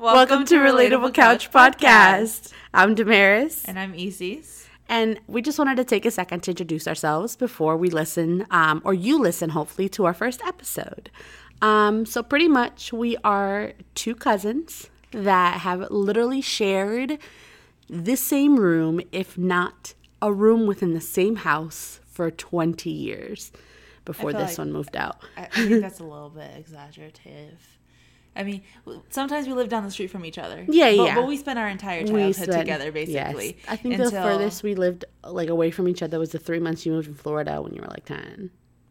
Welcome, to Relatable Couch, Podcast. I'm Damaris. And I'm Isis. And we just wanted to take a second to introduce ourselves before we listen, um, or you listen, hopefully, to our first episode. Um, so, pretty much, we are two cousins that have literally shared this same room, if not a room within the same house, for 20 years before this like one moved out. I think that's a little bit exaggerative. I mean, sometimes we live down the street from each other. Yeah, but, yeah. But we spent our entire childhood spent- together, basically. Yes. I think the furthest we lived like away from each other was the three months you moved to Florida when you were like 10.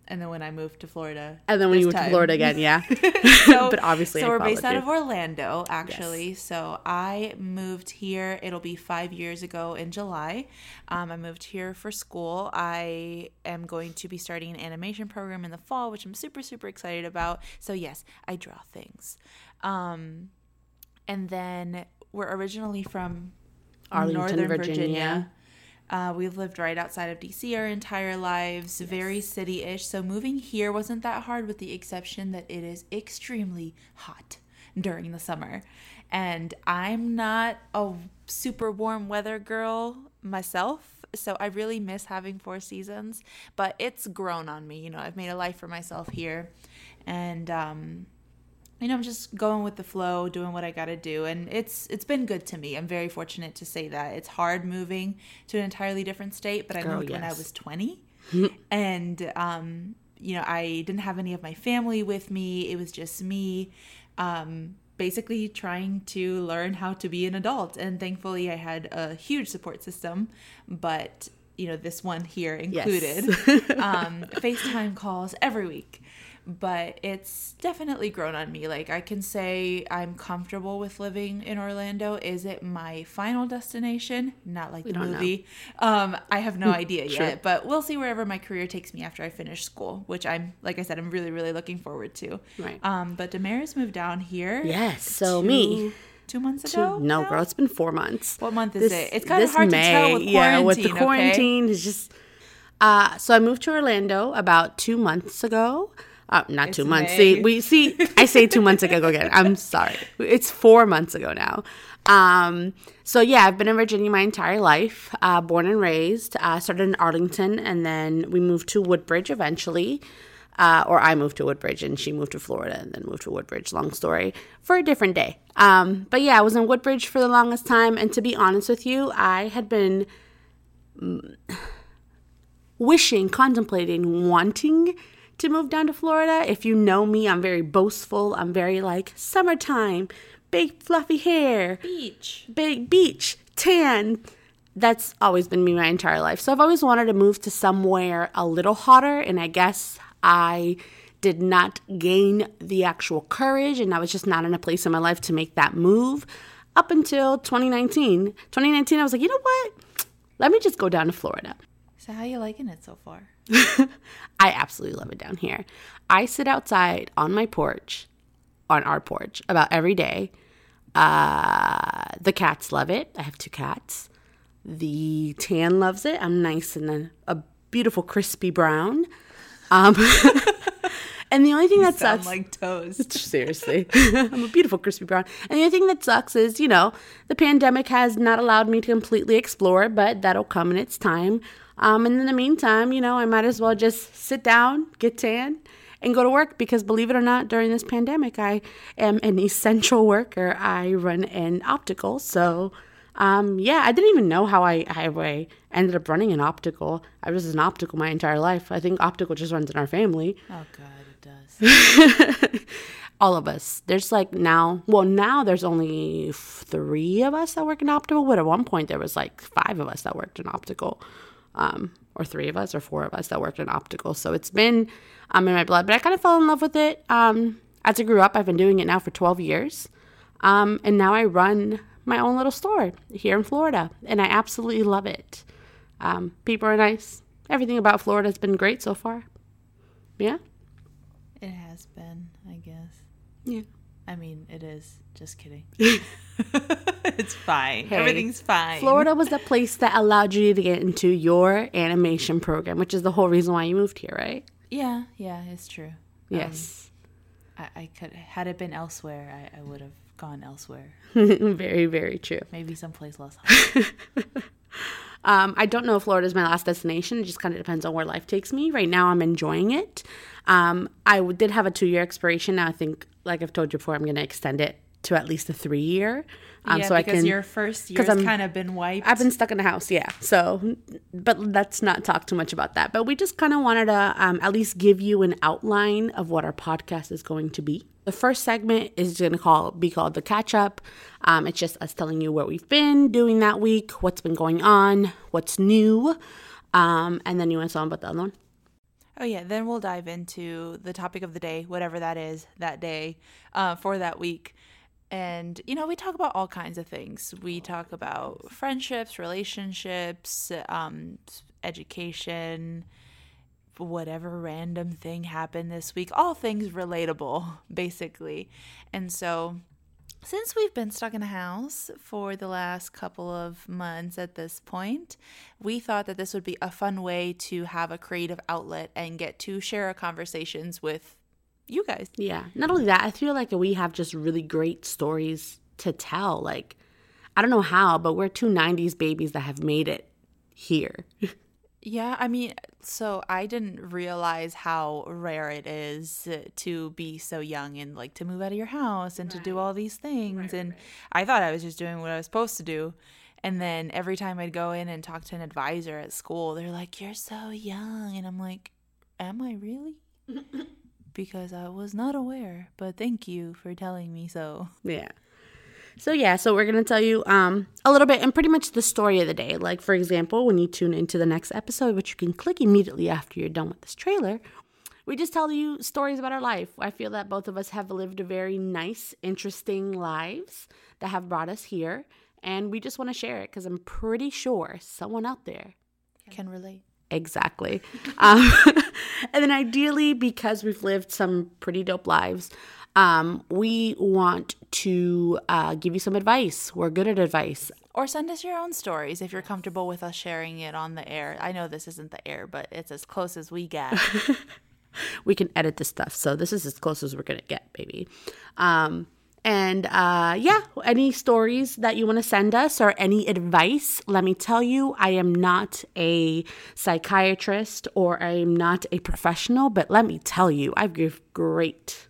And then when I moved to Florida. And then when you went to. Florida again, yeah. so, but obviously, so I we're based followed out you. of Orlando, actually. So I moved here. It'll be five years ago in July. Um, I moved here for school. I am going to be starting an animation program in the fall, which I'm super super excited about. So yes, I draw things. Um, and then we're originally from Arlington, Northern Virginia. Virginia. Uh, we've lived right outside of DC our entire lives, very city ish. So moving here wasn't that hard, with the exception that it is extremely hot during the summer. And I'm not a super warm weather girl myself. So I really miss having four seasons, but it's grown on me. You know, I've made a life for myself here. And, um, you know, I'm just going with the flow, doing what I got to do, and it's it's been good to me. I'm very fortunate to say that. It's hard moving to an entirely different state, but I Girl, moved when I was 20, and um, you know, I didn't have any of my family with me. It was just me, um, basically trying to learn how to be an adult. And thankfully, I had a huge support system, but you know, this one here included um, FaceTime calls every week. But it's definitely grown on me. Like, I can say I'm comfortable with living in Orlando. Is it my final destination? Not like the movie. Um, I have no idea Sure. yet, but we'll see wherever my career takes me after I finish school, which I'm, like I said, I'm really, really looking forward to. Right. Um, but Damaris moved down here. Yes, so two- me. Two months Two- ago? no, now? girl, it's been four months. What month is This- it? It's kind of hard May, to tell with quarantine. Yeah, with the okay? quarantine, it's just. Uh, so I moved to Orlando about two months ago. Uh, not two months. May. See, we see. I say two months ago again. I'm sorry. It's four months ago now. Um, so yeah, I've been in Virginia my entire life. Uh, born and raised. Uh, started in Arlington, and then we moved to Woodbridge eventually. Uh, or I moved to Woodbridge and she moved to Florida and then moved to Woodbridge. Long story for a different day. Um, but yeah, I was in Woodbridge for the longest time. And to be honest with you, I had been wishing, contemplating, wanting to move down to Florida. If you know me, I'm very boastful. I'm very like summertime, big fluffy hair, Beach. big beach, tan. That's always been me my entire life. So I've always wanted to move to somewhere a little hotter, and I guess I did not gain the actual courage, and I was just not in a place in my life to make that move up until 2019. 2019, I was like, you know what? Let me just go down to Florida. So how are you liking it so far? I absolutely love it down here. I sit outside on my porch, on our porch, about every day. Uh, the cats love it. I have two cats. The tan loves it. I'm nice and a, a beautiful crispy brown. Um, and the only thing that Sound sucks, like toast. seriously, I'm a beautiful crispy brown. And the only thing that sucks is, you know, the pandemic has not allowed me to completely explore, but that'll come in its time. Um, and in the meantime, you know, I might as well just sit down, get tan, and go to work because believe it or not, during this pandemic, I am an essential worker. I run an optical, so um, yeah, I didn't even know how I, how I ended up running an optical. I was an optical my entire life. I think optical just runs in our family Oh god, it does. all of us. There's like now, well, now there's only three of us that work in optical, but at one point there was like five of us that worked in optical, um, or three of us or four of us that worked in optical. So it's been um, in my blood, but I kind of fell in love with it. Um, as I grew up, I've been doing it now for 12 years. Um, and now I run my own little store here in Florida, and I absolutely love it. Um, people are nice. Everything about Florida has been great so far. Yeah. It has been, I guess. Yeah. I mean, it is. Just kidding. it's fine. Hey, Everything's fine. Florida was the place that allowed you to get into your animation program, which is the whole reason why you moved here, right? Yeah, yeah, it's true. Um, yes. I, I could had it been elsewhere, I, I would have gone elsewhere. very, very true. Maybe someplace less hot. Um, I don't know if Florida is my last destination. It just kind of depends on where life takes me. Right now, I'm enjoying it. Um, I did have a two year expiration. Now, I think, like I've told you before, I'm going to extend it to at least a three year. Um, yeah, so I because can. your first year's I'm- kind of been wiped. I've been stuck in the house, yeah. So, but let's not talk too much about that. But we just kind of wanted to um, at least give you an outline of what our podcast is going to be. The first segment is going to call be called the catch up. Um, it's just us telling you where we've been doing that week, what's been going on, what's new, um, and then you want to talk about the other one. Oh yeah, then we'll dive into the topic of the day, whatever that is that day, uh, for that week. And you know, we talk about all kinds of things. We talk about friendships, relationships, um, education, whatever random thing happened this week. All things relatable, basically. And so, since we've been stuck in a house for the last couple of months at this point, we thought that this would be a fun way to have a creative outlet and get to share our conversations with you guys. Yeah. Not only that, I feel like we have just really great stories to tell. Like, I don't know how, but we're two 90s babies that have made it here. Yeah, I mean, so I didn't realize how rare it is to be so young and like to move out of your house and to do all these things. and I thought I was just doing what I was supposed to do. And then every time I'd go in and talk to an advisor at school, they're like, You're so young. And I'm like, Am I really? because I was not aware, but thank you for telling me so. Yeah. So yeah, so we're gonna tell you um a little bit and pretty much the story of the day. Like for example, when you tune into the next episode, which you can click immediately after you're done with this trailer, we just tell you stories about our life. I feel that both of us have lived very nice, interesting lives that have brought us here, and we just want to share it because I'm pretty sure someone out there Can relate. Exactly. um, and then ideally, because we've lived some pretty dope lives, um, we want to uh, give you some advice. We're good at advice. Or send us your own stories if you're comfortable with us sharing it on the air. I know this isn't the air, but it's as close as we get. We can edit this stuff. So this is as close as we're going to get, baby. Um, and uh, yeah, any stories that you want to send us or any advice, let me tell you, I am not a psychiatrist or I am not a professional, but let me tell you, I give great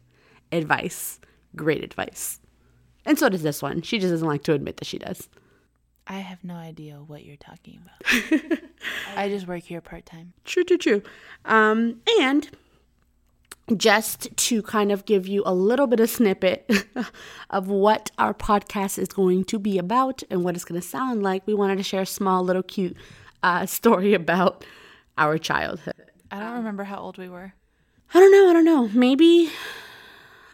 advice. Great advice. And so does this one. She just doesn't like to admit that she does. I have no idea what you're talking about. I just work here part time. True, true, true. Um, and just to kind of give you a little bit of snippet of what our podcast is going to be about and what it's going to sound like, we wanted to share a small, little, cute uh, story about our childhood. I don't remember how old we were. I don't know. I don't know. Maybe.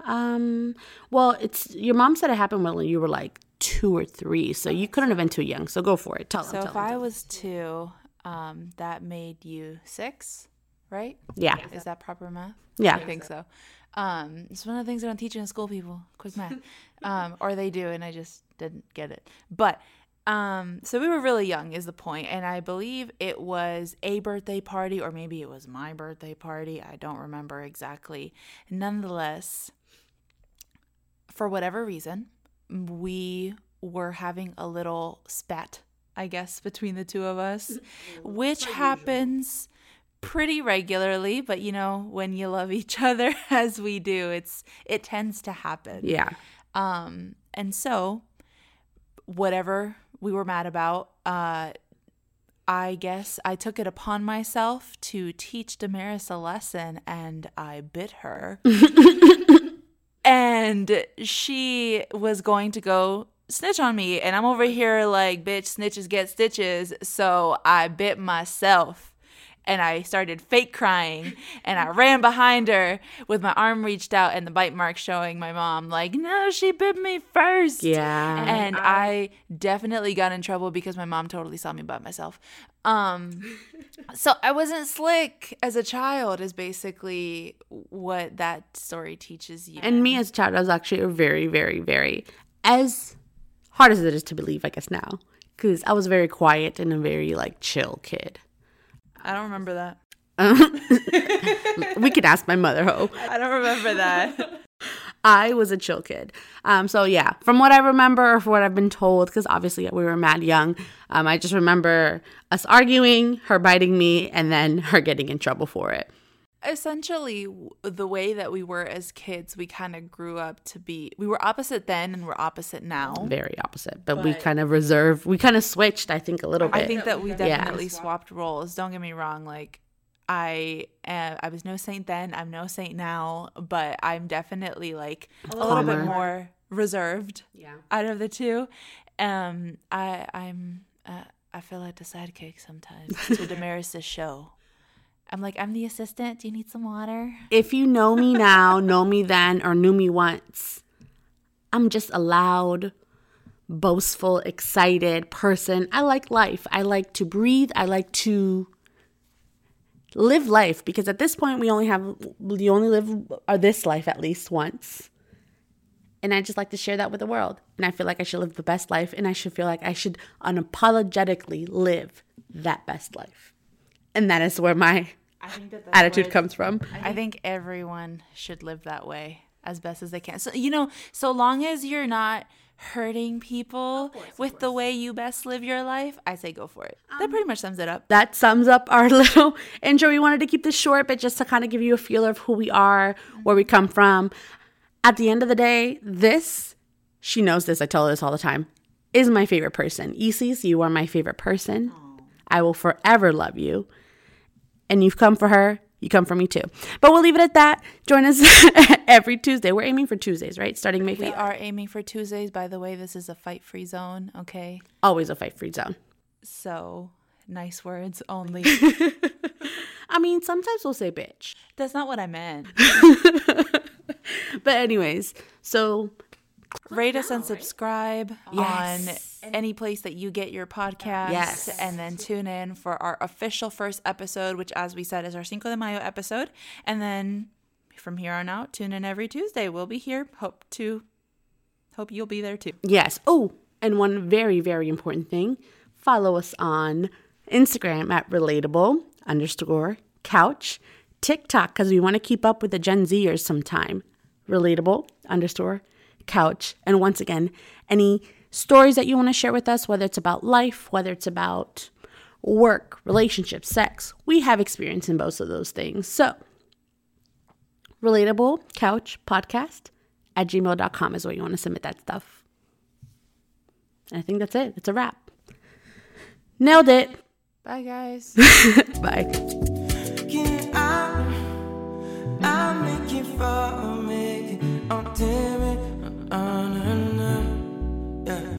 Um. Well, it's your mom said it happened when you were like two or three, so you couldn't have been too young. So go for it. Tell them. So tell if them, I them. was two, um, that made you six, right? yeah, Is that proper math? yeah. I think so. Um, it's one of the things they don't teach in school, people. Quick math. um, or they do, and I just didn't get it. But um, so we were really young, is the point, and I believe it was a birthday party, or maybe it was my birthday party. I don't remember exactly. Nonetheless, for whatever reason, we were having a little spat, I guess, between the two of us, which happens pretty regularly, but you know, when you love each other as we do, it's it tends to happen. Yeah. Um and so whatever we were mad about, uh I guess I took it upon myself to teach Damaris a lesson and I bit her. and she was going to go snitch on me. And I'm over here like bitch snitches get stitches. So I bit myself and I started fake crying. And I ran behind her with my arm reached out and the bite mark showing my mom like no she bit me first. Yeah. and I definitely got in trouble because my mom totally saw me bite myself um so I wasn't slick as a child is basically what that story teaches you And me as a child, I was actually a very, very, very, as hard as it is to believe, I guess now, because I was very quiet and a very like chill kid. I don't remember that we could ask my mother, ho. I don't remember that I was a chill kid. Um, so yeah, from what I remember or from what I've been told, because obviously we were mad young, um, I just remember us arguing, her biting me, and then her getting in trouble for it. Essentially, the way that we were as kids, we kind of grew up to be. We were opposite then, and we're opposite now. Very opposite, but, we kind of reserved. We kind of switched, I think, a little bit. I think that we Yeah. definitely swapped roles. Don't get me wrong. Like, I am, I was no saint then. I'm no saint now, but I'm definitely like a little bit more reserved. Yeah. Out of the two, um, I I'm uh, I feel like a sidekick sometimes to Damaris's show. I'm like, I'm the assistant. Do you need some water? if you know me now, know me then, or knew me once, I'm just a loud, boastful, excited person. I like life. I like to breathe. I like to live life because at this point we only have you only live or this life at least once. And I just like to share that with the world. And I feel like I should live the best life and I should feel like I should unapologetically live that best life. And that is where my I think that attitude comes from. I think everyone should live that way as best as they can. So you know, so long as you're not hurting people with the way you best live your life, I say go for it. that um, pretty much sums it up. that sums up our little intro. We wanted to keep this short, but just to kind of give you a feel of who we are, where we come from. At the end of the day, this, she knows this, I tell her this all the time, is my favorite person. Isis, you are my favorite person. I will forever love you. And you've come for her, you come for me too. But we'll leave it at that. Join us every Tuesday. We're aiming for Tuesdays, right? Starting May We are aiming for Tuesdays. By the way, this is a fight free zone, okay? Always a fight free zone. So nice words only. I mean, sometimes we'll say bitch. That's not what I meant. But, anyways, so Rate us and subscribe Yes. on any place that you get your podcast. Yes. And then tune in for our official first episode, which, as we said, is our Cinco de Mayo episode. And then from here on out, tune in every Tuesday. We'll be here. Hope to, hope you'll be there too. Yes. Oh, and one very, very important thing follow us on Instagram at relatable underscore couch, TikTok, because we want to keep up with the Gen Zers sometime. Relatable underscore couch. And once again, any stories that you want to share with us, whether it's about life, whether it's about work, relationships, sex, we have experience in both of those things. So, relatable couch podcast at gmail.com is where you want to submit that stuff. And I think that's it. It's a wrap. Nailed it. Bye, guys. Bye. Get out.